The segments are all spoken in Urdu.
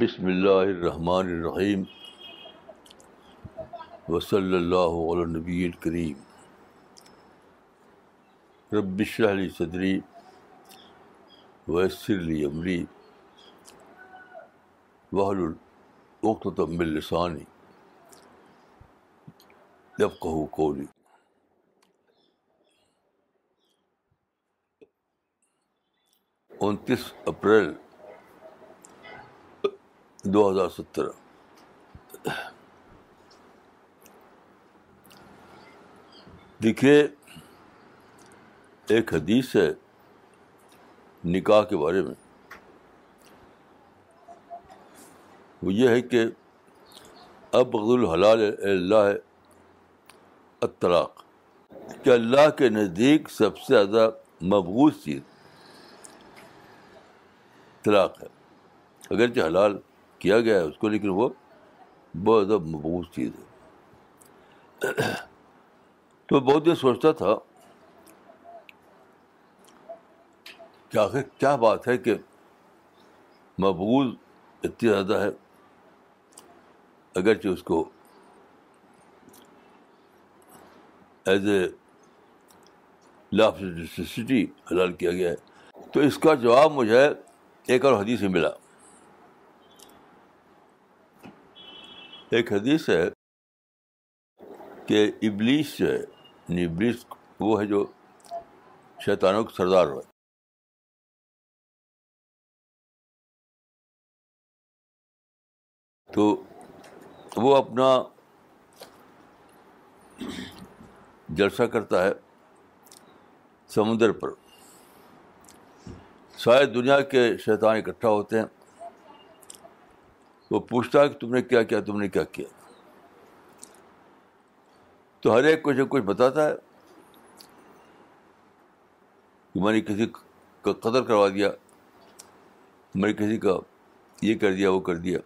بسم اللہ الرحمن الرحیم وصلی اللہ علی نبی الکریم رب شاہ علی صدری ویسر علی عمری یفقہ قولی انتیس اپریل دو ہزار سترہ دیکھیے ایک حدیث ہے نکاح کے بارے میں وہ یہ ہے کہ اب الحلال الحلال اطلاق کہ اللہ کے نزدیک سب سے زیادہ مبغوض چیز طلاق ہے اگرچہ حلال کیا گیا ہے اس کو لیکن وہ بہت زیادہ مقبوض چیز ہے تو بہت دیر سوچتا تھا کہ آخر کیا بات ہے کہ مقبوض اتنی زیادہ ہے اگرچہ اس کو ایز اے حلال کیا گیا ہے تو اس کا جواب مجھے ایک اور حدیث ملا ایک حدیث ہے کہ ابلیس جو ہے یعنی ابلیس وہ ہے جو شیطانوں کے سردار ہوئے تو وہ اپنا جلسہ کرتا ہے سمندر پر شاید دنیا کے شیطان اکٹھا ہوتے ہیں وہ پوچھتا ہے کہ تم نے کیا کیا تم نے کیا کیا تو ہر ایک کو بتاتا ہے کہ میں نے کسی کا قتل کروا دیا میں نے کسی کا یہ کر دیا وہ کر دیا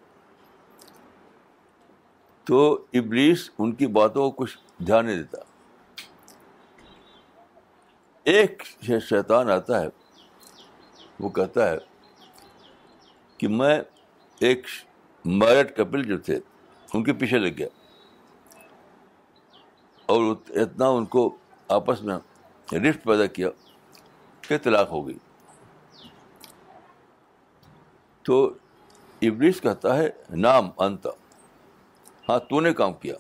تو ابلیس ان کی باتوں کو کچھ دھیان نہیں دیتا ایک شیطان آتا ہے وہ کہتا ہے کہ میں ایک میرٹ کپل جو تھے ان کے پیچھے لگ گیا اور اتنا ان کو آپس میں رفٹ پیدا کیا کہ طلاق ہو گئی تو ابلیس کہتا ہے نام انتا ہاں تو نے کام کیا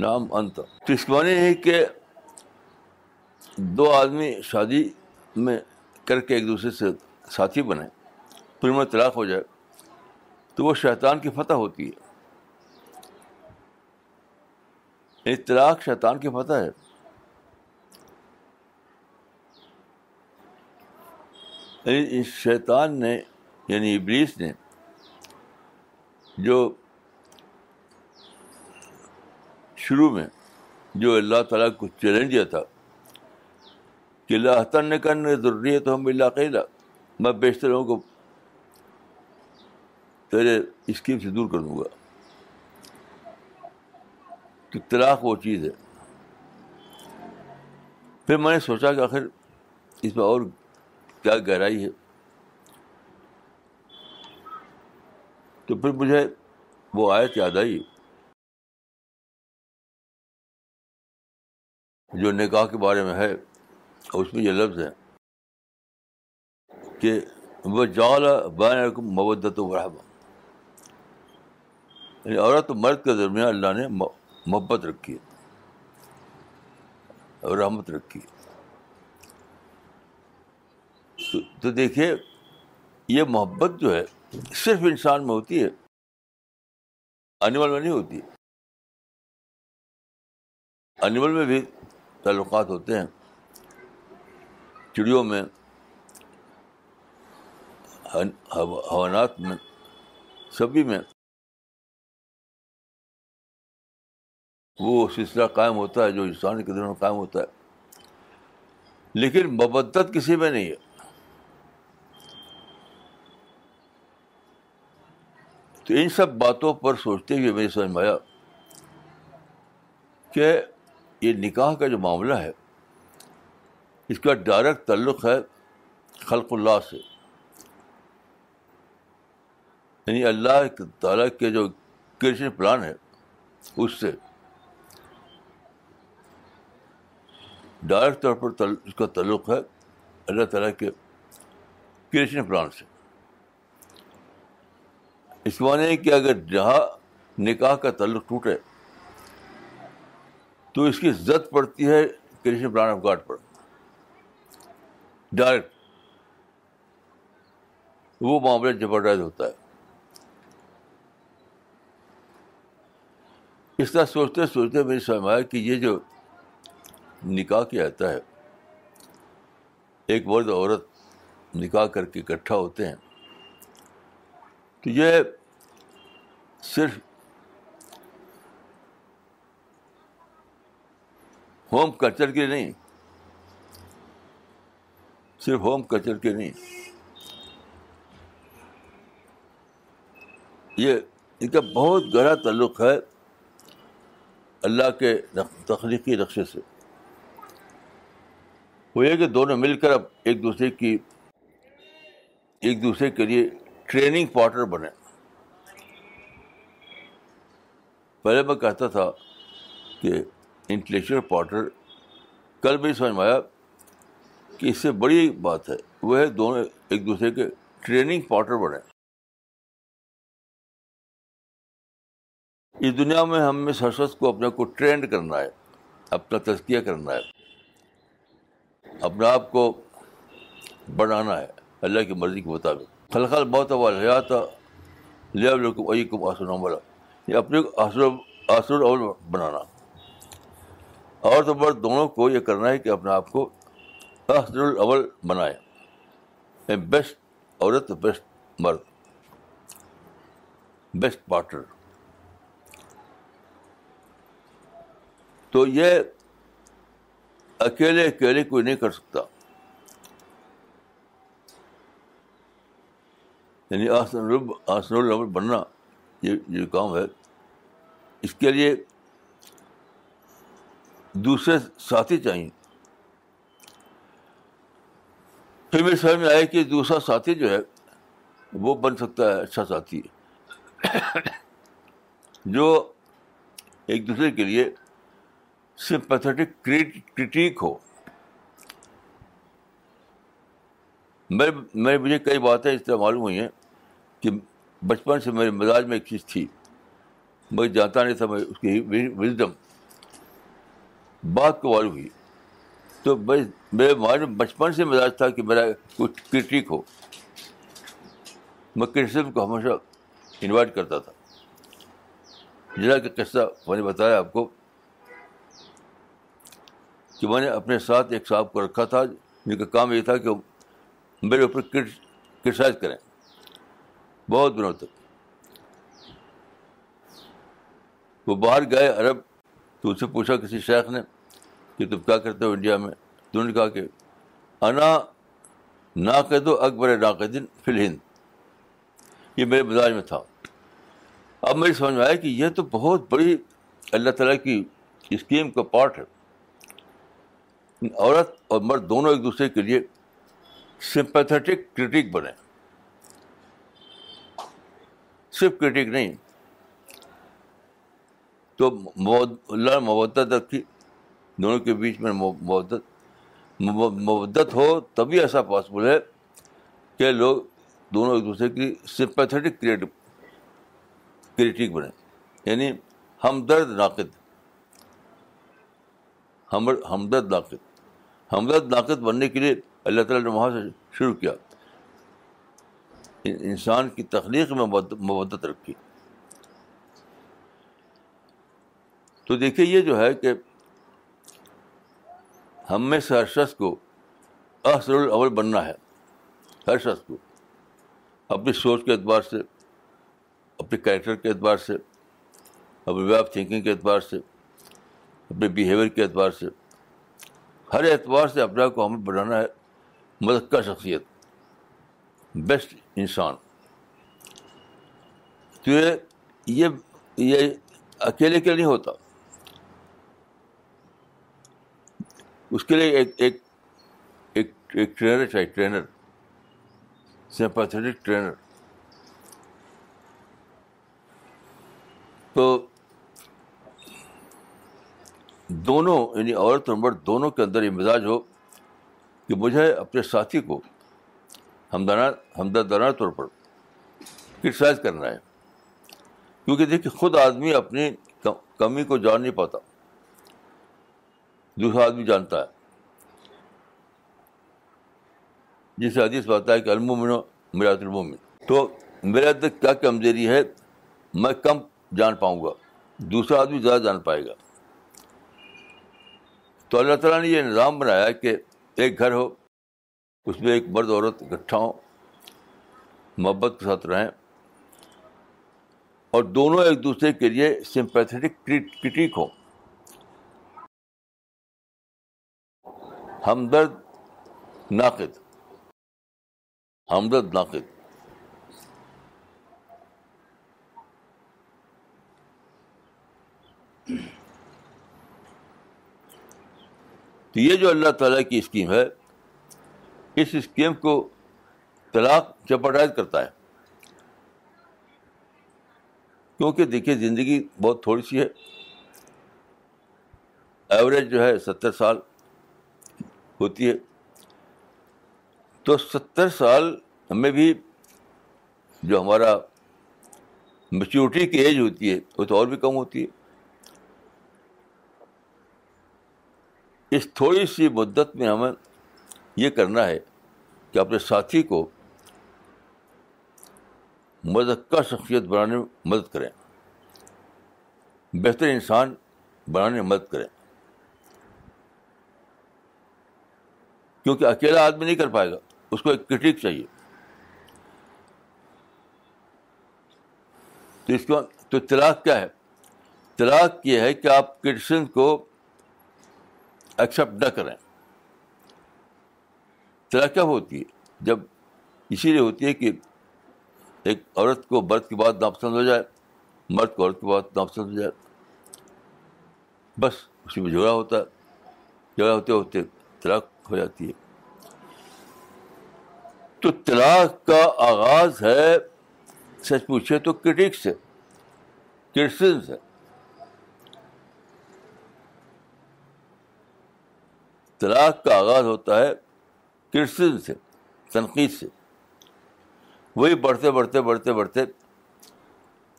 نام تو اس معنی ہے کہ دو آدمی شادی میں کر کے ایک دوسرے سے ساتھی بنے طلاق ہو جائے تو وہ شیطان کی فتح ہوتی ہے اطلاق یعنی شیطان کی فتح ہے یعنی شیطان نے یعنی ابلیس نے جو شروع میں جو اللہ تعالیٰ کو چیلنج دیا تھا کہ اللہ تن کرنے ضروری ہے تو ہم اللہ قیدہ میں بیشتر لوگوں کو تیرے اسکیم سے دور کر دوں گا تو طلاق وہ چیز ہے پھر میں نے سوچا کہ آخر اس میں اور کیا گہرائی ہے تو پھر مجھے وہ آیت یاد آئی جو نکاح کے بارے میں ہے اس میں یہ لفظ ہے کہ وہ جال بین رقم مبت و رحمہ یعنی عورت و مرد کے درمیان اللہ نے محبت رکھی ہے اور رحمت رکھی ہے تو تو دیکھیے یہ محبت جو ہے صرف انسان میں ہوتی ہے انیمل میں نہیں ہوتی انیمل میں بھی تعلقات ہوتے ہیں چڑیوں میں حوانات میں سبھی میں وہ سلسلہ قائم ہوتا ہے جو انسان کے دنوں قائم ہوتا ہے لیکن مبدت کسی میں نہیں ہے تو ان سب باتوں پر سوچتے ہوئے میں سمجھ میں آیا کہ یہ نکاح کا جو معاملہ ہے اس کا ڈائریکٹ تعلق ہے خلق اللہ سے یعنی اللہ تعالیٰ کے جو کرشن پلان ہے اس سے ڈائریکٹ طور پر اس کا تعلق ہے اللہ تعالیٰ کے کریشن پلان سے اس معنی کہ اگر جہاں نکاح کا تعلق ٹوٹے تو اس کی پڑتی ہے کرشن معاملہ جبرڈائز ہوتا ہے اس طرح سوچتے سوچتے میری سمجھ آیا کہ یہ جو نکاح کیا جاتا ہے ایک مرد عورت نکاح کر کے اکٹھا ہوتے ہیں تو یہ صرف ہوم کلچر کے نہیں صرف ہوم کلچر کے نہیں یہ ان کا بہت گہرا تعلق ہے اللہ کے تخلیقی نقشے سے وہ یہ کہ دونوں مل کر اب ایک دوسرے کی ایک دوسرے کے لیے ٹریننگ پارٹنر بنے پہلے میں کہتا تھا کہ انٹلیکچوئل پارٹنر کل بھی سمجھ میں آیا کہ اس سے بڑی بات ہے وہ ہے دونوں ایک دوسرے کے ٹریننگ پارٹنر بنے اس دنیا میں ہمیں سرسوت کو اپنے کو ٹرینڈ کرنا ہے اپنا تذکیہ کرنا ہے اپنے آپ کو بنانا ہے اللہ کی مرضی کے مطابق خلخل بہت آسن تھا یہ اپنے آسر اول بنانا اور تو مرد دونوں کو یہ کرنا ہے کہ اپنے آپ کو آسر الاول بنائے بیسٹ عورت بیسٹ مرد بیسٹ پارٹنر تو یہ اکیلے اکیلے کوئی نہیں کر سکتا یعنی آسن آسن رب بننا یہ جو کام ہے اس کے لیے دوسرے ساتھی چاہیے پھر میرے سمجھ میں آئے کہ دوسرا ساتھی جو ہے وہ بن سکتا ہے اچھا ساتھی جو ایک دوسرے کے لیے سمپتھٹک کرٹیک کئی باتیں اس طرح معلوم ہوئی ہیں کہ بچپن سے میرے مزاج میں ایک چیز تھی میں جانتا نہیں تھا میں اس کی وزڈم بات کو معلوم ہوئی تو میرے بچپن سے مزاج تھا کہ میرا کچھ کرٹیک ہو میں کرسم کو ہمیشہ انوائٹ کرتا تھا جیسا کہ قصہ میں نے بتایا آپ کو کہ میں نے اپنے ساتھ ایک صاحب کو رکھا تھا جن کا کام یہ تھا کہ میرے اوپر کرٹیسائز کریں بہت دنوں تک وہ باہر گئے عرب تو اسے پوچھا کسی شیخ نے کہ تم کیا کرتے ہو انڈیا میں انہوں نے کہا کہ انا نا کہہ دو اکبر ناقدین فی الہند یہ میرے مزاج میں تھا اب میری سمجھ میں آیا کہ یہ تو بہت بڑی اللہ تعالیٰ کی اسکیم کا پارٹ ہے عورت اور مرد دونوں ایک دوسرے کے لیے سمپیتھٹک کرٹک بنے صرف کرٹک نہیں تو اللہ مبت رکھی دونوں کے بیچ میں مبت مبت ہو تبھی ایسا پاسبل ہے کہ لوگ دونوں ایک دوسرے کی سمپیتھیٹک کریٹ کریٹک بنے یعنی ہمدرد ناقد ہمدرد ناقد حمرت ناقد بننے کے لیے اللہ تعالیٰ نے وہاں سے شروع کیا انسان کی تخلیق میں مبت رکھی تو دیکھیے یہ جو ہے کہ ہم میں سے ہر شخص کو اصر الاول بننا ہے ہر شخص کو اپنی سوچ کے اعتبار سے اپنے کریکٹر کے اعتبار سے اپنے وے آف تھنکنگ کے اعتبار سے اپنے بیہیویئر کے اعتبار سے ہر اعتبار سے اپنے آپ کو ہمیں بنانا ہے مدد شخصیت بیسٹ انسان تو یہ یہ, اکیلے کے نہیں ہوتا اس کے لیے ایک ایک ایک ٹرینر چاہیے ٹرینر سمپتھیٹک ٹرینر تو دونوں یعنی عورت اور مرد دونوں کے اندر یہ مزاج ہو کہ مجھے اپنے ساتھی کو ہمدانہ ہمدردانہ طور پر کرٹیسائز کرنا ہے کیونکہ دیکھیے خود آدمی اپنی کمی کو جان نہیں پاتا دوسرا آدمی جانتا ہے جسے حدیث بات ہے کہ المومن میرا المومن تو میرے اندر کیا کمزوری ہے میں کم جان پاؤں گا دوسرا آدمی زیادہ جان پائے گا تو اللہ تعالیٰ نے یہ نظام بنایا کہ ایک گھر ہو اس میں ایک مرد عورت اکٹھا ہو محبت کے ساتھ رہیں اور دونوں ایک دوسرے کے لیے سمپیتھیٹک کرٹیک ہو ہمدرد ناقد ہمدرد ناقد تو یہ جو اللہ تعالیٰ کی اسکیم ہے اس اسکیم کو طلاق چپ کرتا ہے کیونکہ دیکھیے زندگی بہت تھوڑی سی ہے ایوریج جو ہے ستر سال ہوتی ہے تو ستر سال ہمیں بھی جو ہمارا میچورٹی کی ایج ہوتی ہے وہ تو اور بھی کم ہوتی ہے اس تھوڑی سی مدت میں ہمیں یہ کرنا ہے کہ اپنے ساتھی کو مذکہ شخصیت بنانے میں مدد کریں بہتر انسان بنانے میں مدد کریں کیونکہ اکیلا آدمی نہیں کر پائے گا اس کو ایک کرٹک چاہیے تو اس تو طلاق کیا ہے طلاق یہ ہے کہ آپ کو ایکسیپٹ نہ کریں ہوتی ہے جب اسی لیے ہوتی ہے کہ ایک عورت کو مرد کے بعد ناپسند ہو جائے مرد کو عورت کے بعد ناپسند ہو جائے بس اس میں جھگڑا ہوتا ہے جھگڑا ہوتے ہوتے طلاق ہو جاتی ہے تو طلاق کا آغاز ہے سچ پوچھے تو کرٹکس ہے طلاق کا آغاز ہوتا ہے کرس سے تنقید سے وہی بڑھتے بڑھتے بڑھتے بڑھتے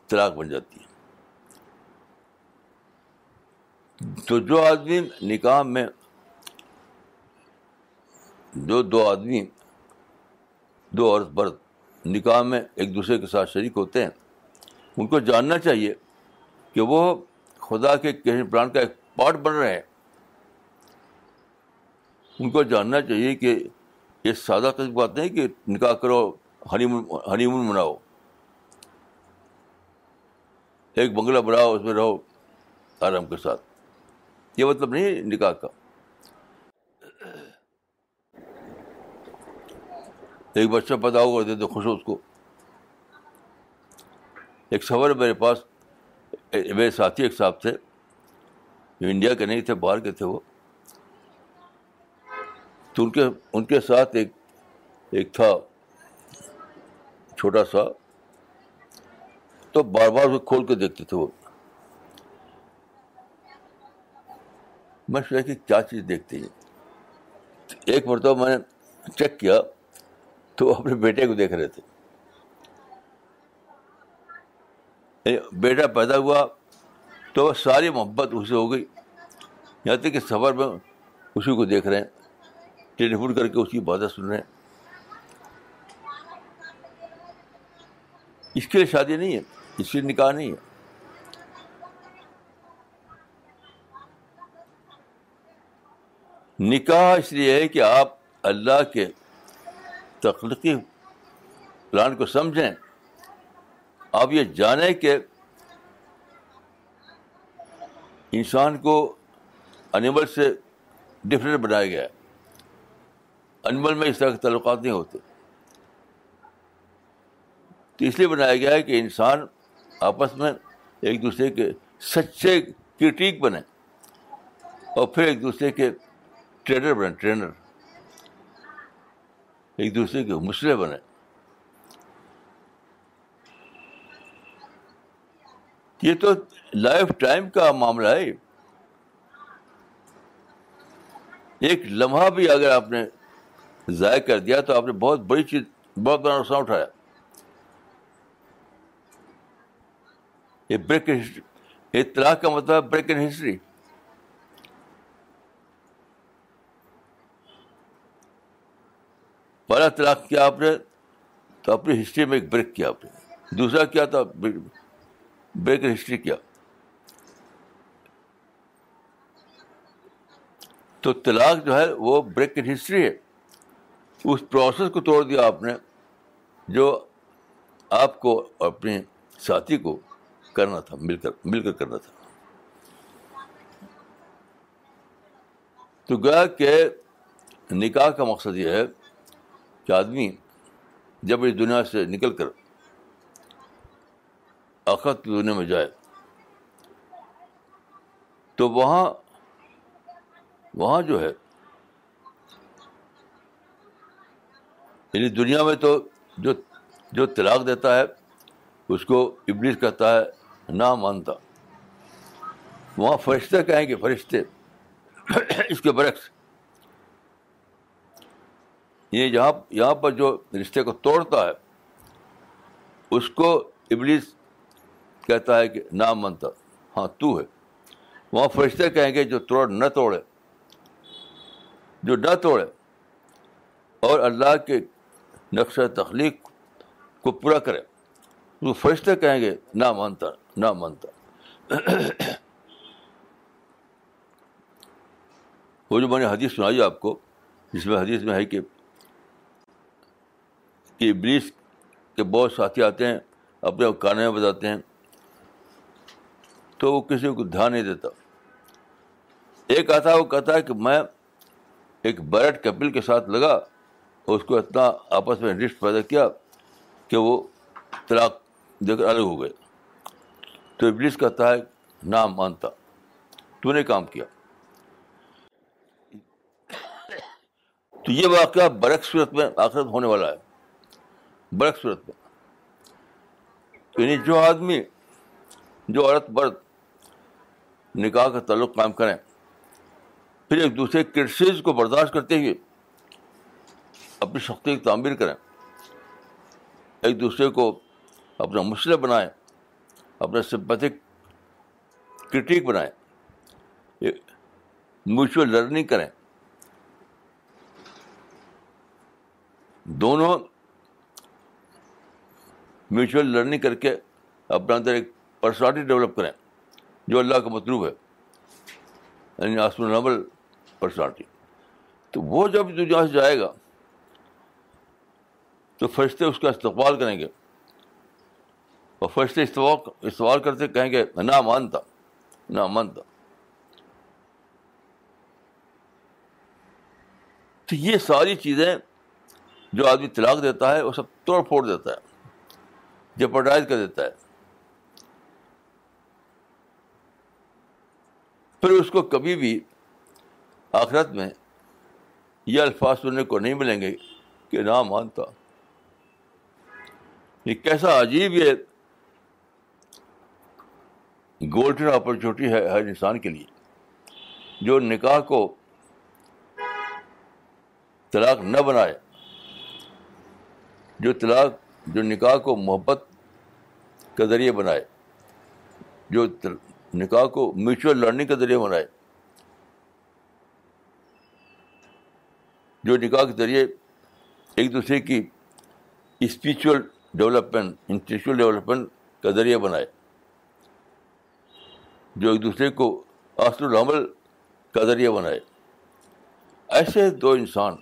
طلاق بن جاتی ہے تو جو آدمی نکاح میں جو دو آدمی دو عورت برد نکاح میں ایک دوسرے کے ساتھ شریک ہوتے ہیں ان کو جاننا چاہیے کہ وہ خدا کے کہیں پران کا ایک پارٹ بن رہے ہیں ان کو جاننا چاہیے کہ یہ سادہ قسم بات نہیں کہ نکاح کرو ہنی ہنی مون مناؤ ایک بنگلہ بناؤ اس میں رہو آرام کے ساتھ یہ مطلب نہیں نکاح کا ایک بچہ پیدا پتا دے دو خوش ہو اس کو ایک خبر میرے پاس میرے ساتھی ایک صاحب تھے جو انڈیا کے نہیں تھے باہر کے تھے وہ تو ان کے ان کے ساتھ ایک ایک تھا چھوٹا سا تو بار بار وہ کھول کے دیکھتے تھے وہ میں سوچا کہ کیا چیز دیکھتے ہیں ایک مرتبہ میں نے چیک کیا تو وہ اپنے بیٹے کو دیکھ رہے تھے یعنی بیٹا پیدا ہوا تو وہ ساری محبت اسے ہو گئی یہاں تک کہ سفر میں اسی کو دیکھ رہے ہیں فون کر کے اس کی باتیں ہیں اس کے لیے شادی نہیں ہے اس کے لیے نکاح نہیں ہے نکاح اس لیے ہے کہ آپ اللہ کے تخلیقی پلان کو سمجھیں آپ یہ جانیں کہ انسان کو انیمل سے ڈفرینٹ بنایا گیا ہے انمل میں اس طرح کے تعلقات نہیں ہوتے تو اس لیے بنایا گیا ہے کہ انسان آپس میں ایک دوسرے کے سچے کرٹیک بنے اور پھر ایک دوسرے کے ٹریڈر بنے ٹرینر ایک دوسرے کے مسرے بنے یہ تو لائف ٹائم کا معاملہ ہے ایک لمحہ بھی اگر آپ نے ضائع کر دیا تو آپ نے بہت بڑی چیز بہت بڑا نقصان اٹھایا یہ بریک ہسٹری یہ کا مطلب بریک ان ہسٹری پہلا طلاق کیا آپ نے تو اپنی ہسٹری میں ایک بریک کیا آپ نے دوسرا کیا تھا بریک ان ہسٹری کیا تو طلاق جو ہے وہ بریک ان ہسٹری ہے اس پروسیس کو توڑ دیا آپ نے جو آپ کو اپنے ساتھی کو کرنا تھا مل کر مل کر کرنا تھا تو گیا کہ نکاح کا مقصد یہ ہے کہ آدمی جب اس دنیا سے نکل کر کی دنیا میں جائے تو وہاں وہاں جو ہے یعنی دنیا میں تو جو جو طلاق دیتا ہے اس کو ابلیس کہتا ہے نہ مانتا وہاں فرشتے کہیں گے فرشتے اس کے برعکس یہ یہاں پر جو رشتے کو توڑتا ہے اس کو ابلیس کہتا ہے کہ نہ مانتا ہاں تو ہے وہاں فرشتے کہیں گے جو توڑ نہ توڑے جو نہ توڑے اور اللہ کے نقش تخلیق کو پورا کرے وہ فرشتے کہیں گے نہ مانتا نہ مانتا وہ جو میں نے حدیث سنائی آپ کو جس میں حدیث میں ہے کہ کہ بریس کے بہت ساتھی آتے ہیں اپنے کانے میں بجاتے ہیں تو وہ کسی کو دھیان نہیں دیتا ایک آتا وہ کہتا ہے کہ میں ایک بیرٹ کپل کے ساتھ لگا اس کو اتنا آپس میں رشت پیدا کیا کہ وہ طلاق دے کر الگ ہو گئے تو ابلیس کہتا ہے نہ مانتا تو نے کام کیا تو یہ واقعہ برک صورت میں آخرت ہونے والا ہے برق صورت میں یعنی جو آدمی جو عورت برت نکاح کا تعلق قائم کریں پھر ایک دوسرے کرسیز کو برداشت کرتے ہوئے اپنی کی تعمیر کریں ایک دوسرے کو اپنا مسئلہ بنائیں اپنا سمپتھک کرٹیک بنائیں میوچل لرننگ کریں دونوں میوچل لرننگ کر کے اپنے اندر ایک پرسنالٹی ڈیولپ کریں جو اللہ کا مطلوب ہے یعنی پرسنالٹی تو وہ جب دنیا جہاں سے جائے گا تو فرشتے اس کا استقبال کریں گے اور فرشتے استقبال کرتے کہیں گے نہ مانتا نہ مانتا تو یہ ساری چیزیں جو آدمی طلاق دیتا ہے وہ سب توڑ پھوڑ دیتا ہے جپرڈائز کر دیتا ہے پھر اس کو کبھی بھی آخرت میں یہ الفاظ سننے کو نہیں ملیں گے کہ نہ مانتا یہ کیسا عجیب یہ گولڈن اپرچونیٹی ہے ہر انسان کے لیے جو نکاح کو طلاق نہ بنائے جو طلاق جو نکاح کو محبت کا ذریعہ بنائے جو نکاح کو میوچل لرننگ کا ذریعہ بنائے جو نکاح کے ذریعے ایک دوسرے کی اسپریچل ڈیولپمنٹ انسٹیٹیوشنل ڈیولپمنٹ کا ذریعہ بنائے جو ایک دوسرے کو اصل العمل کا ذریعہ بنائے ایسے دو انسان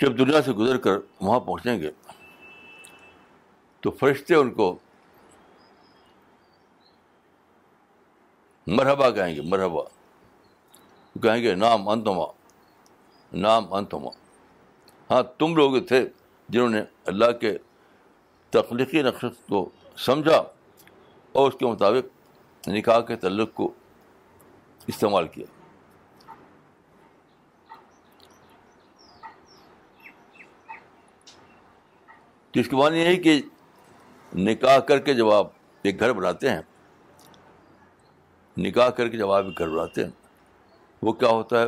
جب دنیا سے گزر کر وہاں پہنچیں گے تو فرشتے ان کو مرحبا کہیں گے مرحبا کہیں گے نام انتما نام انتما ہاں تم لوگ تھے جنہوں نے اللہ کے تخلیقی نقشت کو سمجھا اور اس کے مطابق نکاح کے تعلق کو استعمال کیا تو اس کی یہ ہے کہ نکاح کر کے جب آپ ایک گھر بناتے ہیں نکاح کر کے جب آپ ایک گھر بناتے ہیں وہ کیا ہوتا ہے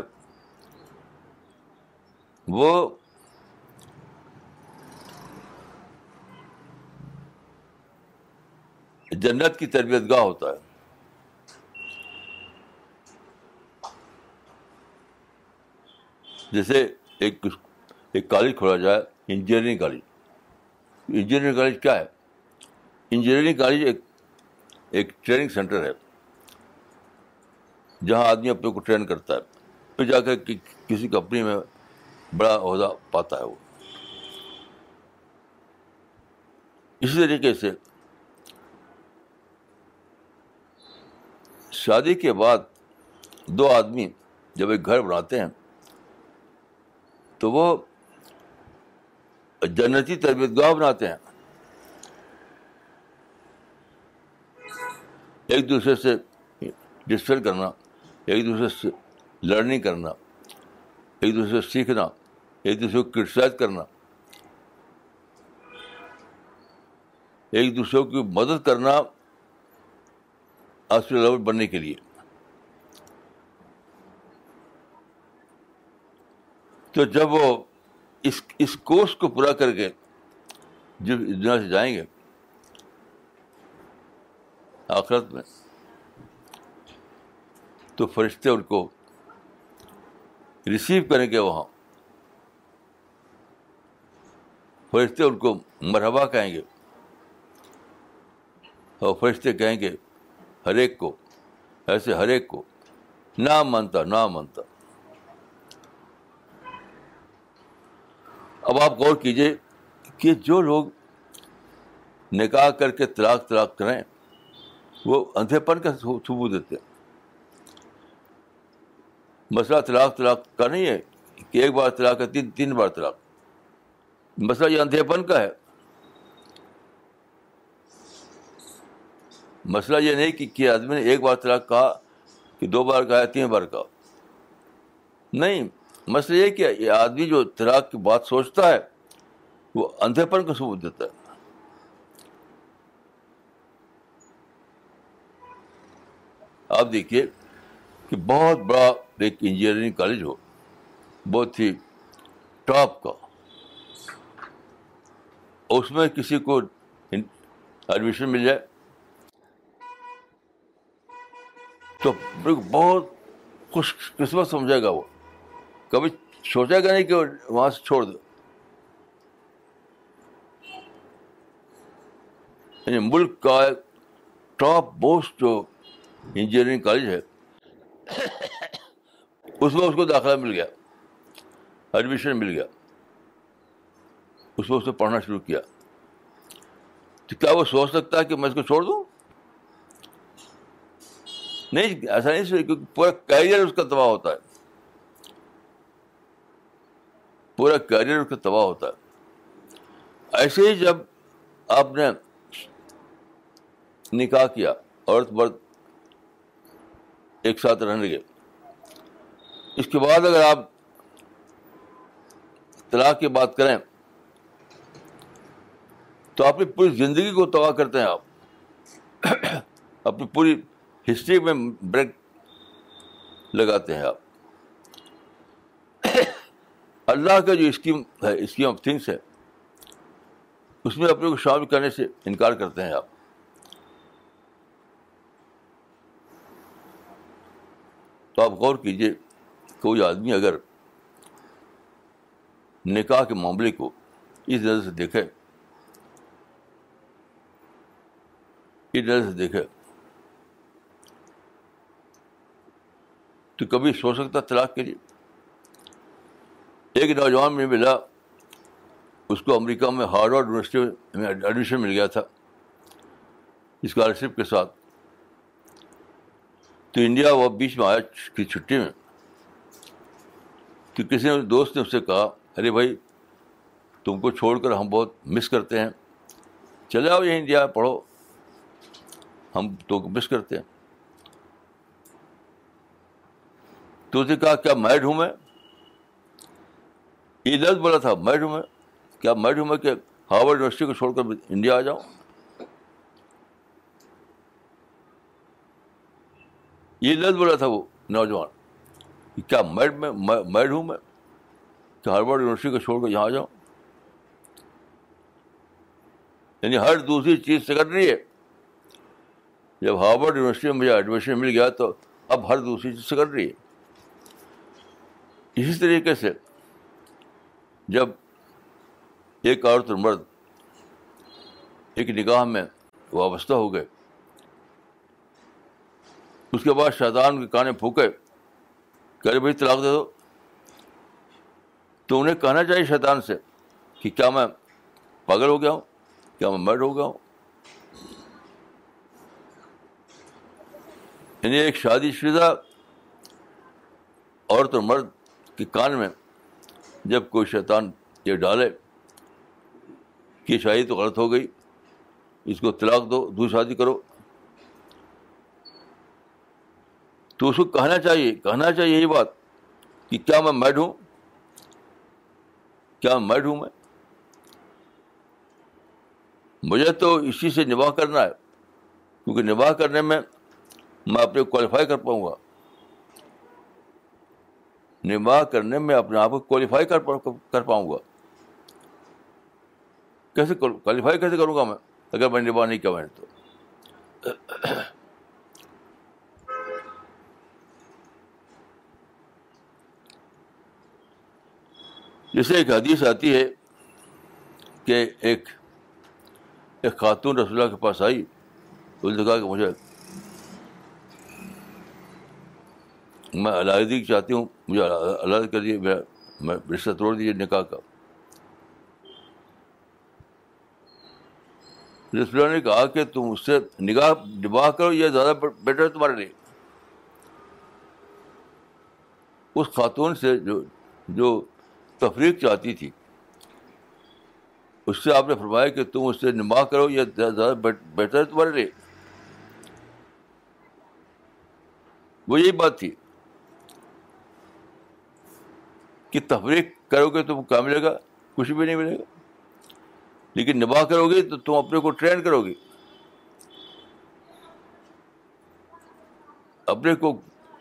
وہ جنت کی تربیت گاہ ہوتا ہے جیسے ایک ایک کالج کھولا جائے انجینئرنگ کالج انجینئرنگ کالج کیا ہے انجینئرنگ کالج ایک ایک ٹریننگ سینٹر ہے جہاں آدمی اپنے کو ٹرین کرتا ہے پھر جا کے کسی کمپنی میں بڑا عہدہ پاتا ہے وہ اسی طریقے سے شادی کے بعد دو آدمی جب ایک گھر بناتے ہیں تو وہ جنتی تربیت گاہ بناتے ہیں ایک دوسرے سے ڈسٹر کرنا ایک دوسرے سے لرننگ کرنا ایک دوسرے سے سیکھنا ایک دوسرے کو کرٹیسائز کرنا ایک دوسرے کی مدد کرنا بننے کے لیے تو جب وہ اس اس کورس کو پورا کر کے جب دنیا سے جائیں گے آخرت میں تو فرشتے ان کو ریسیو کریں گے وہاں فرشتے ان کو مرحبا کہیں گے اور فرشتے کہیں گے ہر ایک کو ایسے ہر ایک کو نہ مانتا نہ مانتا اب آپ غور کیجیے کہ جو لوگ نکاح کر کے طلاق طلاق کریں وہ اندھے پن کا ثبوت دیتے ہیں مسئلہ طلاق طلاق کا نہیں ہے کہ ایک بار طلاق ہے تین تین بار طلاق مسئلہ یہ اندھے پن کا ہے مسئلہ یہ نہیں کہ آدمی نے ایک بار طلاق کہا کہ دو بار کہا تین بار کہا نہیں مسئلہ یہ کہ یہ آدمی جو طلاق کی بات سوچتا ہے وہ اندھے پن کا ثبوت دیتا ہے آپ دیکھیے کہ بہت بڑا ایک انجینئرنگ کالج ہو بہت ہی ٹاپ کا اس میں کسی کو ایڈمیشن مل جائے تو بہت خوش قسمت سمجھے گا وہ کبھی سوچے گا نہیں کہ وہاں سے چھوڑ دو یعنی ملک کا ٹاپ موسٹ جو انجینئرنگ کالج ہے اس میں اس کو داخلہ مل گیا ایڈمیشن مل گیا اس میں اس نے پڑھنا شروع کیا تو کیا وہ سوچ سکتا ہے کہ میں اس کو چھوڑ دوں نہیں ایسا نہیں سوچ کیونکہ پورا کیریئر اس کا تباہ ہوتا ہے پورا کیریئر اس کا تباہ ہوتا ہے ایسے ہی جب آپ نے نکاح کیا عورت ایک ساتھ رہنے گئے اس کے بعد اگر آپ طلاق کی بات کریں تو اپنی پوری زندگی کو تباہ کرتے ہیں آپ اپنی پوری ہسٹری میں بریک لگاتے ہیں آپ اللہ کا جو اسکیم ہے اسکیم آف تھنگس ہے اس میں اپنے کو شامل کرنے سے انکار کرتے ہیں آپ تو آپ غور کیجیے کوئی آدمی اگر نکاح کے معاملے کو اس نظر سے دیکھے اس نظر سے دیکھے تو کبھی سو سکتا طلاق کے لیے ایک نوجوان میں ملا اس کو امریکہ میں ہارورڈ یونیورسٹی میں ایڈمیشن مل گیا تھا اسکالرشپ کے ساتھ تو انڈیا وہ بیچ میں آیا کی چھٹی میں تو کسی نے دوست نے اس سے کہا ارے بھائی تم کو چھوڑ کر ہم بہت مس کرتے ہیں چلے آؤ یہ انڈیا پڑھو ہم تم کو مس کرتے ہیں تو اس نے کہا کیا میڈ ہوں میں یہ لفظ بولا تھا میڈ ہوں میں کیا میڈ ہوں میں کہ ہاروڈ یونیورسٹی کو چھوڑ کر انڈیا آ جاؤں یہ لفظ بولا تھا وہ نوجوان کیا میڈ میں میڈ ہوں میں کہ ہارورڈ یونیورسٹی کو چھوڑ کر یہاں آ جاؤں یعنی ہر دوسری چیز سے کر رہی ہے جب ہارورڈ یونیورسٹی میں مجھے ایڈمیشن مل گیا تو اب ہر دوسری چیز سے کر رہی ہے اسی طریقے سے جب ایک عورت اور مرد ایک نگاہ میں وابستہ ہو گئے اس کے بعد شیطان کے کانے پھوکے کہ بھائی طلاق دے دو تو انہیں کہنا چاہیے شیطان سے کہ کیا میں پاگل ہو گیا ہوں کیا میں مرڈ ہو گیا ہوں یعنی ایک شادی شدہ عورت اور مرد کان میں جب کوئی شیطان یہ ڈالے کہ شاہی تو غلط ہو گئی اس کو طلاق دو دو شادی کرو تو اس کو کہنا چاہیے کہنا چاہیے یہ بات کہ کیا میں میڈ ہوں کیا میڈ ہوں میں مجھے تو اسی سے نباہ کرنا ہے کیونکہ نباہ کرنے میں میں اپنے کوالیفائی کر پاؤں گا کرنے میں اپنے آپ کو کوالیفائی کر پاؤں گا کیسے کوالیفائی کیسے کروں گا میں اگر میں نباہ نہیں کیا تو ایک حدیث آتی ہے کہ ایک ایک خاتون رسول اللہ کے پاس آئی نے کہا کہ مجھے میں علیحدگی چاہتی ہوں مجھے میں رشتہ توڑ دیجیے نکاح کا رسول نے کہا کہ تم اس سے نگاہ نباہ کرو یہ زیادہ بیٹر ہے تمہارے لیے اس خاتون سے جو جو تفریق چاہتی تھی اس سے آپ نے فرمایا کہ تم اس سے نباہ کرو یہ زیادہ بیٹر ہے تمہارے لیے وہ یہی بات تھی تفریح کرو گے تم کیا ملے گا کچھ بھی نہیں ملے گا لیکن نباہ کرو گے تو تم اپنے کو ٹرین کرو گے اپنے کو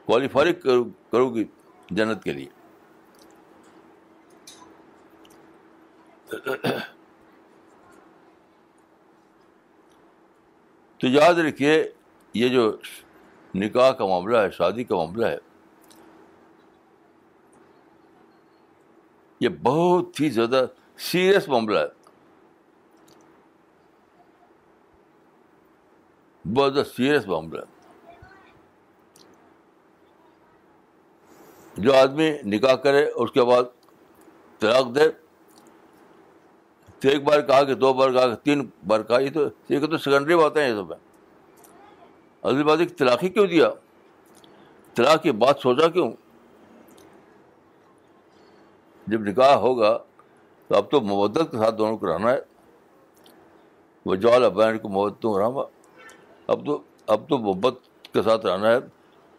کوالیفائی کرو گی جنت کے لیے تو یاد رکھیے یہ جو نکاح کا معاملہ ہے شادی کا معاملہ ہے یہ بہت ہی زیادہ سیریس معاملہ ہے بہت زیادہ سیریس معاملہ ہے جو آدمی نکاح کرے اس کے بعد طلاق دے ایک بار کہا کہ دو بار کہا کہ تین بار کہا یہ تو تو سیکنڈری یہ سب اگلی بات ایک ہی کیوں دیا طلاق کی بات سوچا کیوں جب نکاح ہوگا تو اب تو مبت کے ساتھ دونوں کو رہنا ہے وہ جوال ابین کو محبت تو رہا اب تو اب تو محبت کے ساتھ رہنا ہے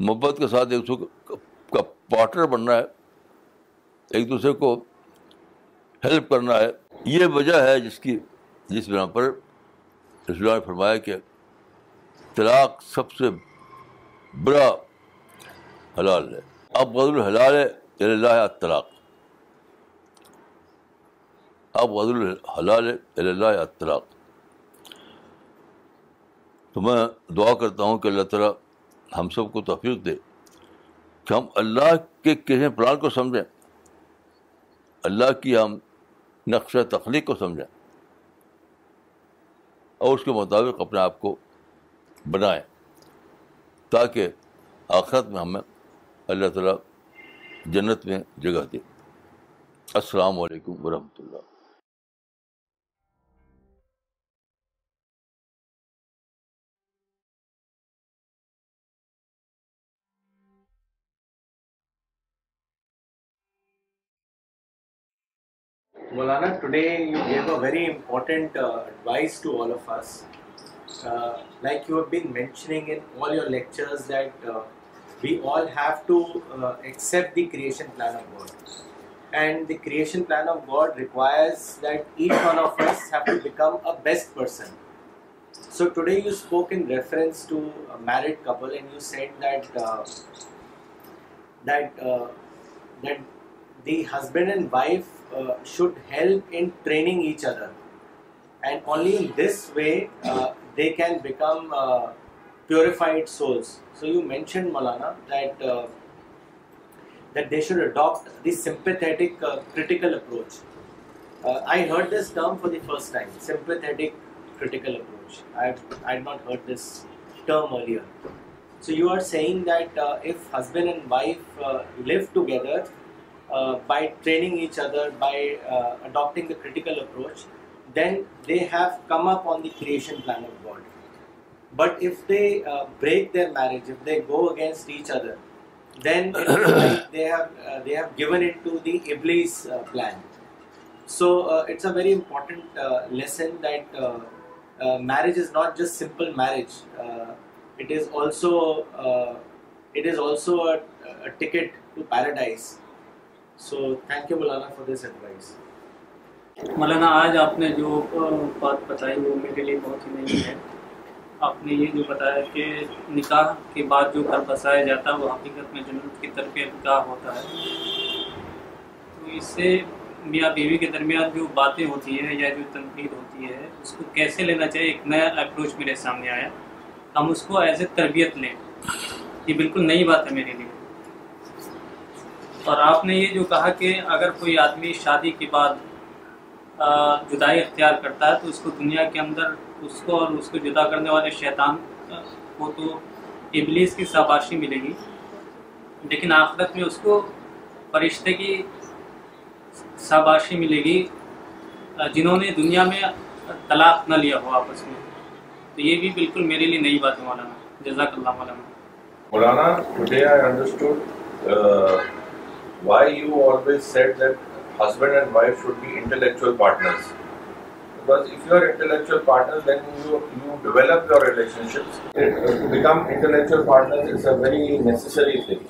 محبت کے ساتھ ایک دوسرے کا پارٹنر بننا ہے ایک دوسرے کو ہیلپ کرنا ہے یہ وجہ ہے جس کی جس بنا پر فرمایا کہ طلاق سب سے بڑا حلال ہے اب غزل الحلال ہے طلاق اب وز الحلال تو میں دعا کرتا ہوں کہ اللہ تعالیٰ ہم سب کو توفیق دے کہ ہم اللہ کے کسی پران کو سمجھیں اللہ کی ہم نقش تخلیق کو سمجھیں اور اس کے مطابق اپنے آپ کو بنائیں تاکہ آخرت میں ہمیں اللہ تعالیٰ جنت میں جگہ دے السلام علیکم ورحمۃ اللہ Maulana, today you gave a very important uh, advice to all of us. Uh, like you have been mentioning in all your lectures that uh, we all have to accept the creation plan of God. And the creation plan of God requires that each one of us have to become a best person. So today you spoke in reference to a married couple and you said that the husband and wife should help in training each other, and only in this way uh, they can become uh, purified souls. So you mentioned, Maulana, that uh, that they should adopt the sympathetic critical approach. I heard this term for the first time, sympathetic critical approach. I had not heard this term earlier. So you are saying that if husband and wife live together by training each other by adapting crouch then they have come up on the crack the marriage they go against each other then they have gone these plan so it's a very important marriage is not just simple marriage ticket to paradise so thank you Maulana for this advise Maulana آج آپ نے جو بات بتائی وہ میرے لیے بہت ہی نہیں ہے آپ نے یہ جو بتایا کہ نکاح کے بعد جو گھر بسایا جاتا ہے وہ حقیقت میں جنت کی طرف نکاح ہوتا ہے تو اس سے میاں بیوی کے درمیان جو باتیں ہوتی ہیں یا جو تنقید ہوتی ہے اس کو کیسے لینا چاہیے ایک نیا اپروچ میرے سامنے آیا ہم اس کو ایز اے تربیت لیں یہ بالکل نئی بات ہے میرے لیے اور آپ نے یہ جو کہا کہ اگر کوئی آدمی شادی کے بعد جدائی اختیار کرتا ہے تو اس کو دنیا کے اندر اس کو اور اس کو جدا کرنے والے شیطان کو تو ابلیس کی شاباشی ملے گی لیکن آخرت میں اس کو فرشتے کی شاباشی ملے گی جنہوں نے دنیا میں طلاق نہ لیا ہو آپس میں تو یہ بھی بالکل میرے لیے نئی بات ہے مولانا جزاک اللہ مولانا Why you always said that husband and wife should be intellectual partners? Because if you are intellectual partners, then you develop your relationships. To become intellectual partners is a very necessary thing.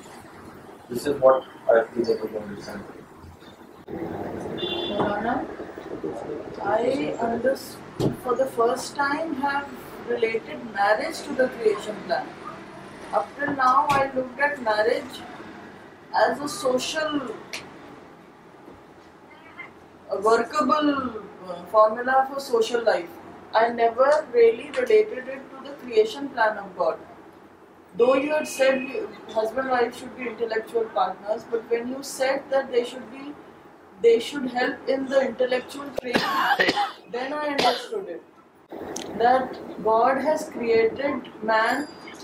This is what I feel about understand. I understood for the first time have related marriage to the creation plan. Up till now I looked at marriage a social life God though you said husband should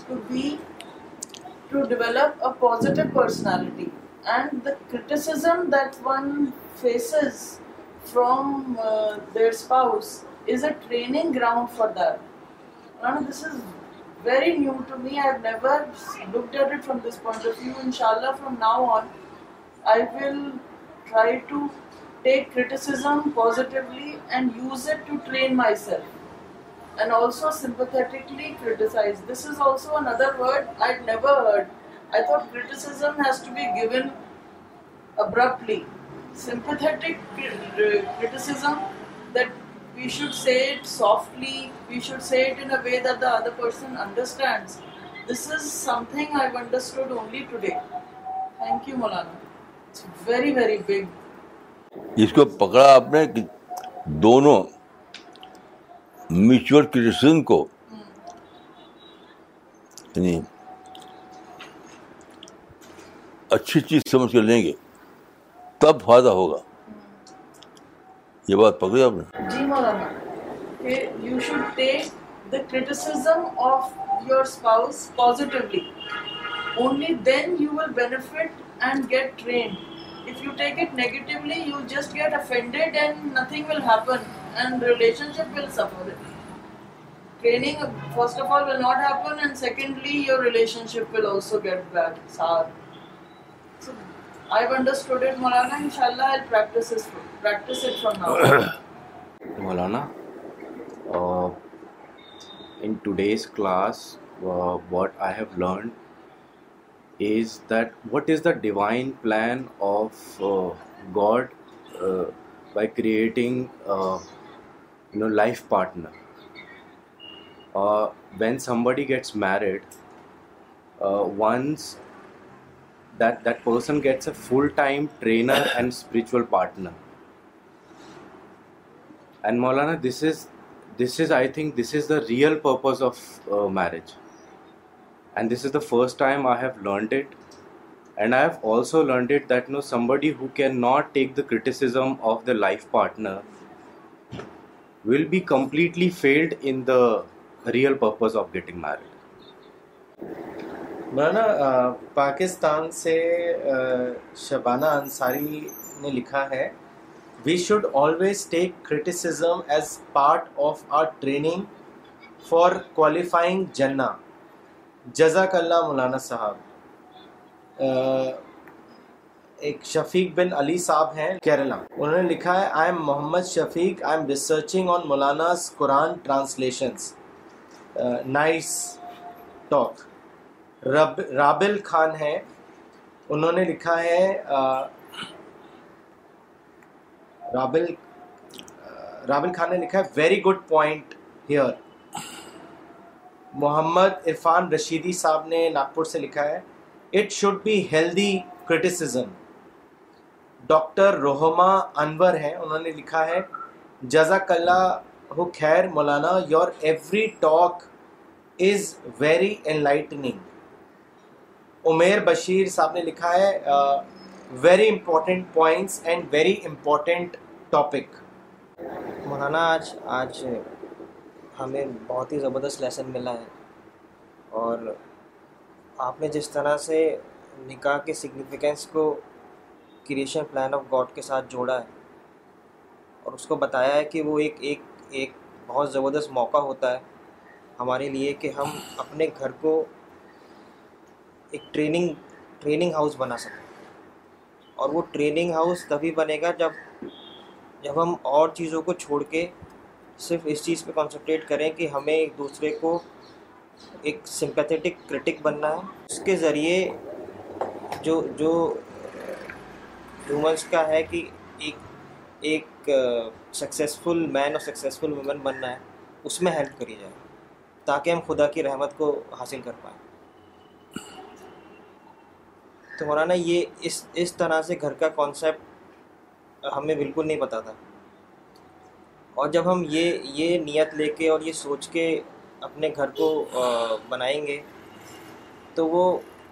to be to develop a positive personality and the criticism that one faces from uh, their spouse is a training ground for that. And this is very new to me. I've never looked at it from this point of view. Inshallah, from now on, I will try to take criticism positively and use it to train myself. and also sympathetically criticize. This is also another word I'd never heard. I thought criticism has to be given abruptly. Sympathetic criticism that we should say it softly, we should say it in a way that the other person understands. This is something I've understood only today. Thank you, Molana. It's very, very big. اس کو پکڑا آپ نے دونوں میوچل کرٹیسم کو یعنی اچھی چیز سمجھ کے لیں گے تب فائدہ ہوگا یہ بات پکڑی آپ نے جی مولانا if you take it negatively, you just get offended and nothing will happen and relationship will suffer. Training, first of all, will not happen and secondly, your relationship will also get bad, sour. So, I've understood it, Maulana. Inshallah, I'll practice, this, practice it from now. Maulana, uh, in today's class, uh, what I have learned is that what is the divine plan of uh, God uh, by creating uh, life partner. When somebody gets married, once that person gets a full-time trainer and spiritual partner. And Maulana, this is I think this is the real purpose of marriage. And this is the first time I have learned it and I have also learned it somebody can not take the cur life partner will be completely failed in the real purpose of getting Pakistan سے شبانہ انصاری نے لکھا ہے وی شوڈ آلویز ٹیک کرالیفائنگ جنا جزاک اللہ مولانا صاحب ایک شفیق بن علی صاحب ہیں کیرلا انہوں نے لکھا ہے I am Muhammad Shafiq I am researching on Maulana Quran translations nice talk رب رابل خان ہیں انہوں نے لکھا ہے رابل رابل خان نے لکھا ہے very good point here Muhammad Irfan Rashidi Sahab نے ناگپور سے لکھا ہے it should be healthy criticism doctor Ruhma Anwar ہیں انہوں نے لکھا ہے جزاک اللہ ہو خیر Maulana your every talk is very in Umair Amir Bashir Sahab نے لکھا ہے very important points and very important topic Maulana آج آج ہمیں بہت ہی زبردست لیسن ملا ہے اور آپ نے جس طرح سے نکاح کے سگنیفیکنس کو کریشن پلان آف گاڈ کے ساتھ جوڑا ہے اور اس کو بتایا ہے کہ وہ ایک ایک ایک بہت زبردست موقع ہوتا ہے ہمارے لیے کہ ہم اپنے گھر کو ایک ٹریننگ ٹریننگ ہاؤس بنا سکیں اور وہ ٹریننگ ہاؤس تبھی بنے گا جب جب ہم اور چیزوں کو چھوڑ کے صرف اس چیز پہ کانسنٹریٹ کریں کہ ہمیں ایک دوسرے کو ایک سمپیتھیٹک کرٹک بننا ہے اس کے ذریعے جو جو ہیومنس کا ہے کہ ایک ایک سکسیسفل مین اور سکسیزفل وومن بننا ہے اس میں ہیلپ کری جائے تاکہ ہم خدا کی رحمت کو حاصل کر پائیں تو مولانا یہ اس اس طرح سے گھر کا کانسیپٹ ہمیں بالکل نہیں پتہ تھا اور جب ہم یہ یہ نیت لے کے اور یہ سوچ کے اپنے گھر کو بنائیں گے تو وہ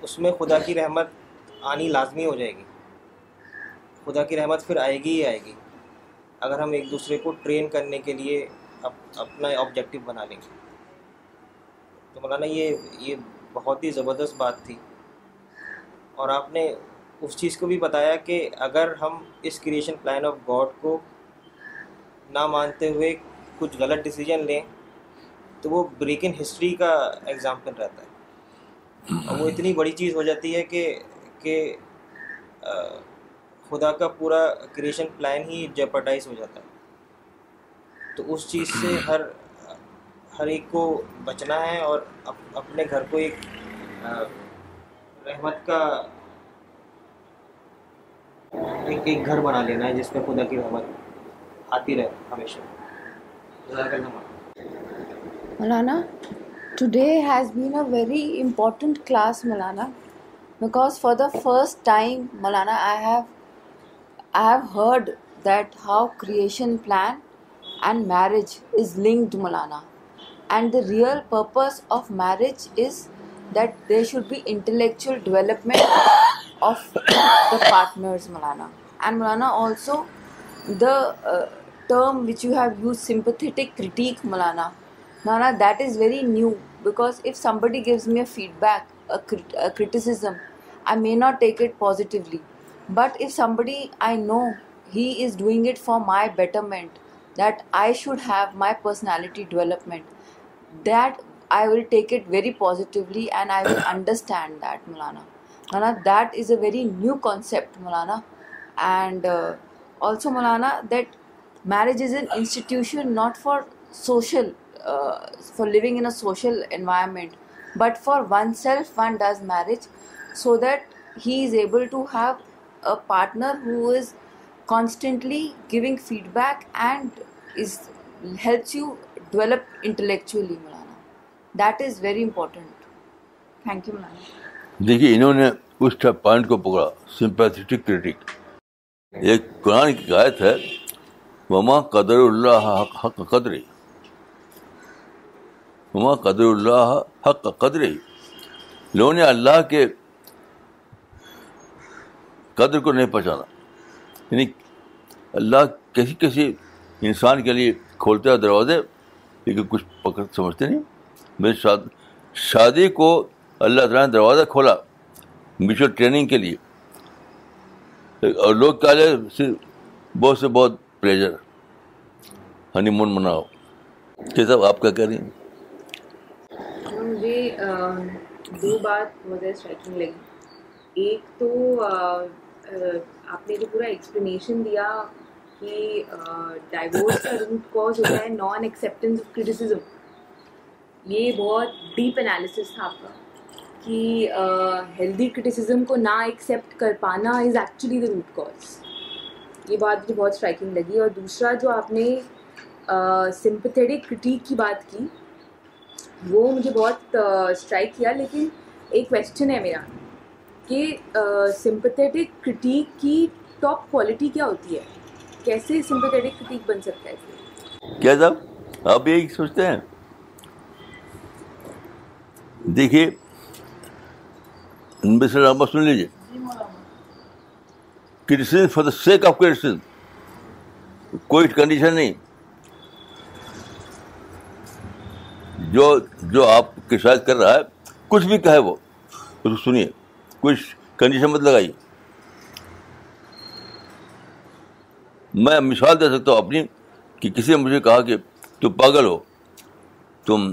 اس میں خدا کی رحمت آنی لازمی ہو جائے گی خدا کی رحمت پھر آئے گی ہی آئے گی اگر ہم ایک دوسرے کو ٹرین کرنے کے لیے اپنا آبجیکٹو لیں گے تو مولانا یہ یہ بہت ہی زبردست بات تھی اور آپ نے اس چیز کو بھی بتایا کہ اگر ہم اس کریشن پلان آف گاڈ کو نہ مانتے ہوئے کچھ غلط ڈیسیجن لیں تو وہ بریک ان ہسٹری کا ایگزامپل رہتا ہے اور وہ اتنی بڑی چیز ہو جاتی ہے کہ کہ خدا کا پورا کریشن پلان ہی جیپرٹائز ہو جاتا ہے تو اس چیز سے ہر ہر ایک کو بچنا ہے اور اپ اپنے گھر کو ایک رحمت کا ایک ایک گھر بنا لینا ہے جس میں خدا کی رحمت آتی رہے ہمیشہ Maulana today has been a very important class Maulana because for the first time Maulana I have I have heard that how creation plan and marriage is linked Maulana and the real purpose of marriage is that they should be intellectual development of the partners Maulana and Maulana also the term which you have use sympathetic critique Maulana نہ نا that is very new because if somebody gives me a feedback criticism I may not take it positively but if somebody I know he is doing it for my betterment that I should have my personality development that I will take it very positively and I will understand that Maulana نہانا that is a very new concept Maulana and also Maulana that marriage is an institution not for social for living in social environment but for oneself one does marriage so that he is able to have a partner who is constantly giving feedback and is helps you develop intellectually Maulana that is very important thank you Maulana دیکھیے انہوں نے اس پوائنٹ کو پکڑا ایک قرآن کی گائت ہے مما قدر اللہ حق حق قدر مما قدر اللہ حق قدر لوگوں نے اللہ کے قدر کو نہیں پہچانا یعنی اللہ کسی کسی انسان کے لیے کھولتا ہے دروازے لیکن کچھ پکڑ سمجھتے نہیں میری شاد شادی کو اللہ تعالیٰ نے دروازہ کھولا میچور ٹریننگ کے لیے اور لوگ کیا لے صرف بہت سے بہت پلیجر ہنی مون مناؤ یہ سب آپ کیا کہہ رہی ہیں مجھے دو بات مجھے اسٹریکنگ لگی ایک تو آپ نے جو پورا ایکسپلینیشن دیا کہ ڈائیورس کا روٹ کاز ہوتا ہے نان ایکسیپٹینس آف کرٹیسزم یہ بہت ڈیپ انالیسس تھا آپ کا کہ ہیلدی کرٹیسزم کو نہ ایکسیپٹ کر پانا is actually the root cause یہ بات مجھے بہت اسٹرائکنگ لگی اور دوسرا جو آپ نے سمپتھیٹک کرٹیک کی بات کی وہ مجھے بہت اسٹرائک کیا لیکن ایک کویشچن ہے میرا کہ سمپتھیٹک کرٹیک کی ٹاپ کوالٹی کیا ہوتی ہے کیسے سمپتھیٹک کرٹیک بن سکتا ہے کیا صاحب آپ یہی سوچتے ہیں دیکھیے مسلم سن لیجیے جی فار دا سیک آف کوئی کنڈیشن نہیں جو جو آپ کرٹیسائز کر رہا ہے کچھ بھی کہے وہ اس کو سنیے کچھ کنڈیشن مت لگائیے میں مثال دے سکتا ہوں اپنی کہ کسی نے مجھے کہا کہ تم پاگل ہو تم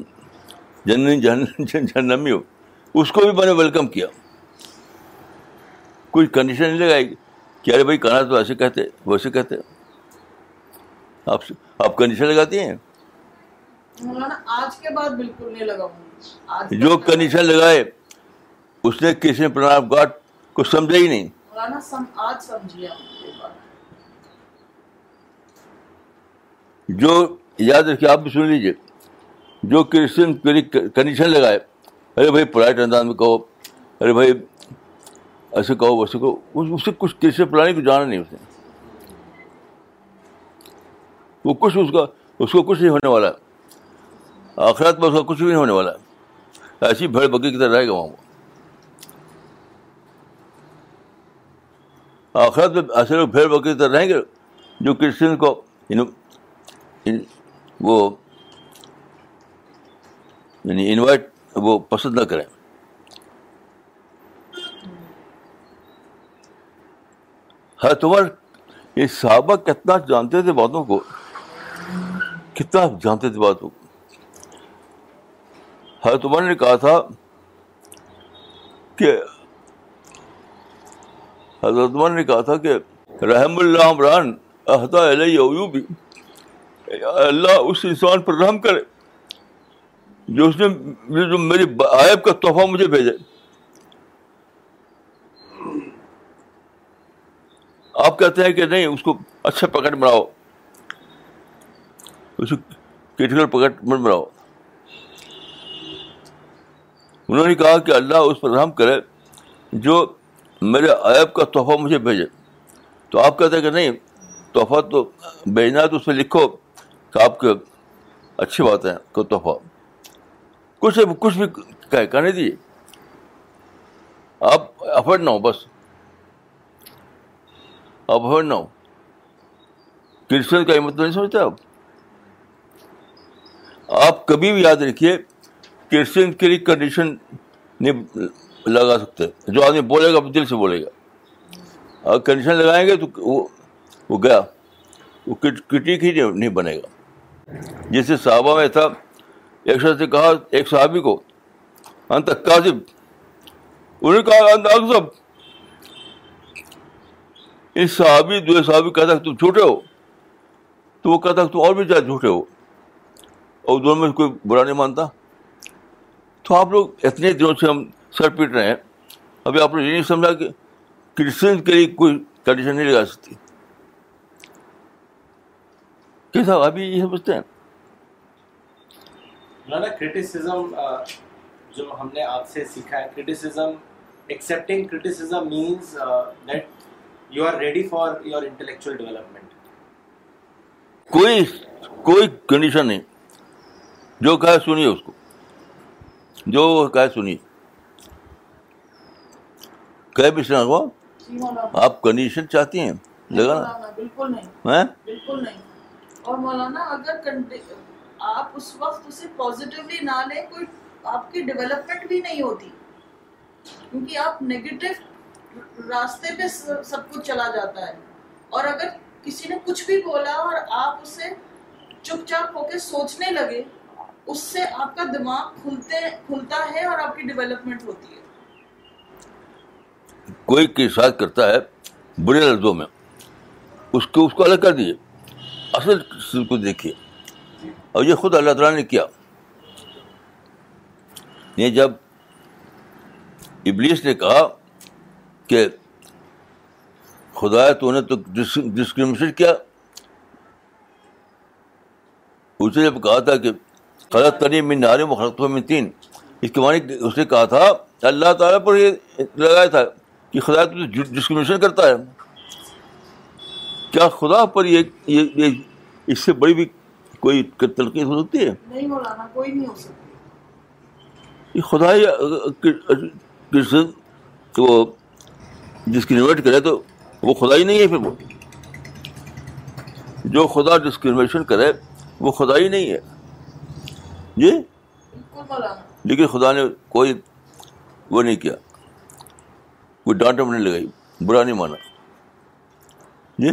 جن جن ہو اس کو بھی میں نے ویلکم کیا کوئی کنڈیشن نہیں لگائی کہ ارے بھائی کہنا تو ایسے کہتے ویسے کہتے آپ آپ کنڈیشن لگاتی ہیں آج کے بعد بالکل نہیں لگا جو کنڈیشن لگائے اس نے کسی پرنام گاٹ کو سمجھا ہی نہیں جو یاد رکھیے آپ بھی سن لیجیے جو کرسچن کنڈیشن لگائے ارے بھائی پرائٹ انداز میں کہو ارے بھائی ایسے کہو ویسے اس اسے کچھ تیسرے پلانے کو جانا نہیں اس نے وہ کچھ اس کا اس کو کچھ نہیں ہونے والا آخرات میں اس کا کچھ بھی نہیں ہونے والا ایسی بھیڑ بکی کی طرح رہے گا وہاں وہ میں ایسے لوگ بھیڑ بکی کی طرح رہیں گے جو کرسچن کو یعنی- یعنی وہ یعنی انوائٹ وہ پسند نہ کریں ہے تمہارے یہ صحابہ کتنا جانتے تھے باتوں کو کتنا جانتے تھے باتوں کو حضرت عمر نے کہا تھا کہ حضرت عمر نے کہا تھا کہ رحم اللہ عمران احدا علیہ ایوبی اللہ اس انسان پر رحم کرے جو اس نے جو میری عائب کا تحفہ مجھے بھیجے آپ کہتے ہیں کہ نہیں اس کو اچھا پکٹ بناؤ اس کو بناؤ انہوں نے کہا کہ اللہ اس پر رحم کرے جو میرے عیب کا تحفہ مجھے بھیجے تو آپ کہتے ہیں کہ نہیں تحفہ تو بھیجنا ہے تو اس پہ لکھو کہ آپ کے اچھی بات ہے تحفہ کچھ کچھ بھی کہنے دیجیے آپ افرڈ نہ ہو بس ابھرنا ہو کرس کا مطلب نہیں سمجھتے آپ آپ کبھی بھی یاد رکھیے کرسچن لیے کنڈیشن نہیں لگا سکتے جو آدمی بولے گا دل سے بولے گا اگر کنڈیشن لگائیں گے تو وہ گیا وہ کٹ ہی نہیں بنے گا جیسے صحابہ میں تھا ایک شخص نے کہا ایک صحابی کو انت نے کہا صاحب اس صحابی جو صحابی کہتا کہ تم جھوٹے ہو تو وہ کہتا کہ تم اور بھی زیادہ جھوٹے ہو اور دونوں میں کوئی برا نہیں مانتا تو آپ لوگ اتنے دنوں سے ہم سر پیٹ رہے ہیں ابھی آپ نے یہ نہیں سمجھا کہ کرسچن کے لیے کوئی کنڈیشن نہیں لگا سکتی کیسا ابھی یہ سمجھتے ہیں مولانا کرٹیسزم جو ہم نے آپ سے سیکھا ہے criticism accepting criticism means that آپ کنڈیشن چاہتی ہیں لگانا راستے پہ سب کچھ چلا جاتا ہے اور اگر کسی نے کچھ بھی بولا اور آپ اسے چپ چاپ ہو کے سوچنے لگے اس سے آپ کا دماغ کھلتے کھلتا ہے اور آپ کی ڈیولپمنٹ ہوتی ہے کوئی کرساد کرتا ہے برے لفظوں میں اس کو اس کو الگ کر دیے اصل چیز کو دیکھیے اور یہ خود اللہ تعالیٰ نے کیا یہ جب ابلیس نے کہا کہ خدا تو نے تو ڈسکریمنیشن کیا اس نے جب کہا تھا کہ خلط تنی من نار مخلط من تین اس کے معنی اس نے کہا تھا اللہ تعالیٰ پر یہ لگایا تھا کہ خدا تو ڈسکریمنیشن کرتا ہے کیا خدا پر یہ, یہ, یہ اس سے بڑی بھی کوئی تلقین ہو سکتی ہے نہیں مولانا کوئی نہیں ہو سکتی یہ خدا وہ ڈسکریمنیٹ کرے تو وہ خدا ہی نہیں ہے پھر وہ جو خدا ڈسکریمنیشن کرے وہ خدا ہی نہیں ہے جی جی لیکن خدا نے کوئی کوئی وہ نہیں نہیں نہیں کیا ڈانٹ لگائی برا مانا جی؟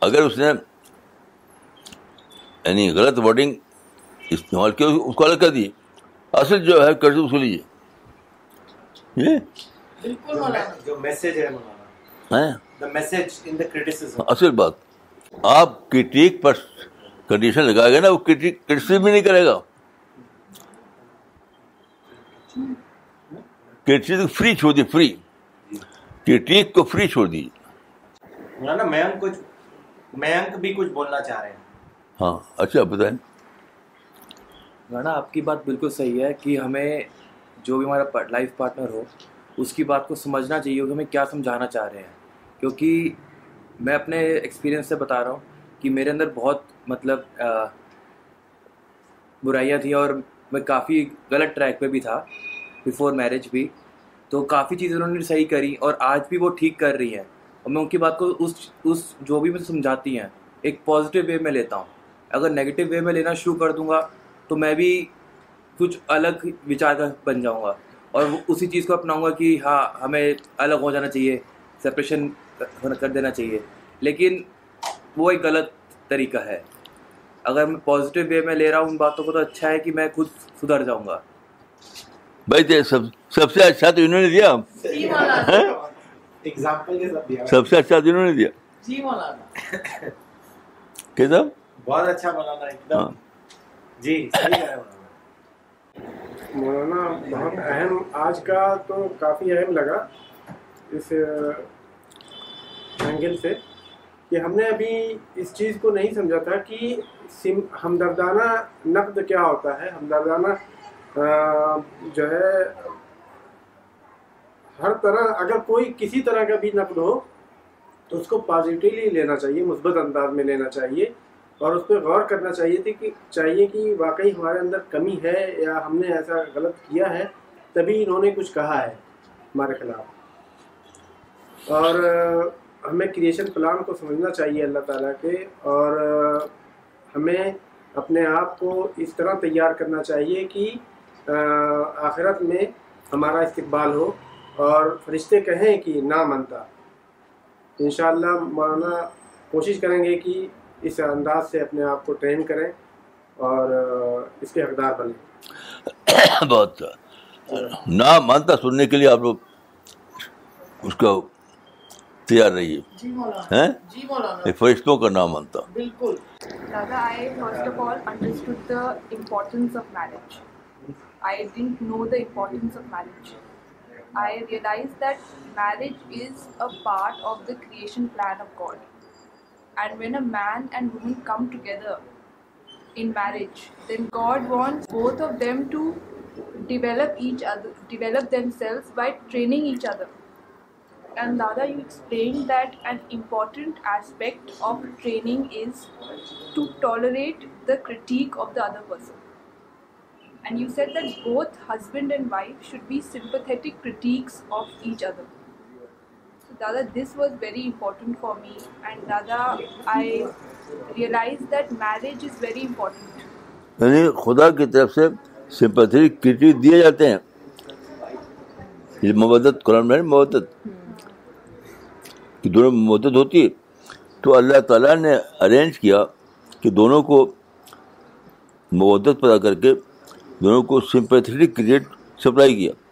اگر اس نے یعنی غلط ورڈنگ استعمال کیا اس کو الگ کر دیے اصل جو ہے کنڈیشن ہاں؟ لگائے گا نا وہ بھی نہیں کرے گا کیٹرنگ فری چھوڑ دی فری کیٹرنگ کو فری چھوڑ دی مولانا میں کچھ میں بھی کچھ بولنا چاہ رہے ہیں ہاں اچھا بتائیں مولانا آپ کی بات بالکل صحیح ہے کہ ہمیں جو بھی ہمارا لائف پارٹنر ہو اس کی بات کو سمجھنا چاہیے کہ ہمیں کیا سمجھانا چاہ رہے ہیں کیونکہ میں اپنے ایکسپیرینس سے بتا رہا ہوں کہ میرے اندر بہت مطلب برائیاں تھیں اور میں کافی غلط ٹریک پہ بھی تھا بفور میرج بھی تو کافی چیزیں انہوں نے صحیح کری اور آج بھی وہ ٹھیک کر رہی ہیں اور میں ان کی بات کو اس اس جو بھی میں سمجھاتی ہیں ایک پازیٹیو وے میں لیتا ہوں اگر نگیٹو وے میں لینا شروع کر دوں گا تو میں بھی کچھ الگ وچار بن جاؤں گا اور وہ اسی چیز کو اپناؤں گا کہ ہاں ہمیں الگ ہو جانا چاہیے سپریشن کر دینا چاہیے لیکن وہ ایک غلط طریقہ ہے اگر میں پازیٹیو وے میں لے رہا ہوں ان باتوں کو تو اچھا ہے کہ میں خود سدھر جاؤں گا بھائی سب سب سے اچھا تو انہوں نے دیا جی ہاں؟ سب سے اچھا تو انہوں نے دیا کیسا جی بہت اچھا مولانا ایک دم ہاں۔ جی مولانا بہت اہم آج کا تو کافی اہم لگا اس اینگل سے کہ ہم نے ابھی اس چیز کو نہیں سمجھا تھا کہ ہمدردانہ نقد کیا ہوتا ہے ہمدردانہ جو ہے ہر طرح اگر کوئی کسی طرح کا بھی نقد ہو تو اس کو پازیٹیولی لینا چاہیے مثبت انداز میں لینا چاہیے اور اس پہ غور کرنا چاہیے تھی کہ چاہیے کہ واقعی ہمارے اندر کمی ہے یا ہم نے ایسا غلط کیا ہے تبھی انہوں نے کچھ کہا ہے ہمارے خلاف اور ہمیں کریشن پلان کو سمجھنا چاہیے اللہ تعالیٰ کے اور ہمیں اپنے آپ کو اس طرح تیار کرنا چاہیے کہ آخرت میں ہمارا استقبال ہو اور فرشتے کہیں کہ نہ مانتا تو ان شاء اللہ مولانا کوشش کریں گے کہ اس انداز سے اپنے آپ کو ٹرین کریں اور اس کے حقدار بنیں بہت نہ مانتا سننے کے لیے آپ لوگ اس کو part of creation plan man and woman come then God want both of them to develop each each other and دادا you explain that an important aspect of training is to tolerate the critique of the other person and you said that both husband and wife should be sympathetic critics of each other دادا this was very important for me and دادا I realize that marriage is very important یعنی خدا کی طرف سے سمپتھیٹک کریٹیک دیے جاتے ہیں مدد قرآن میں مدد hmm. کہ دونوں میں مدد ہوتی ہے تو اللہ تعالیٰ نے ارینج کیا کہ دونوں کو مدت پیدا کر کے دونوں کو کریٹ سپلائی کیا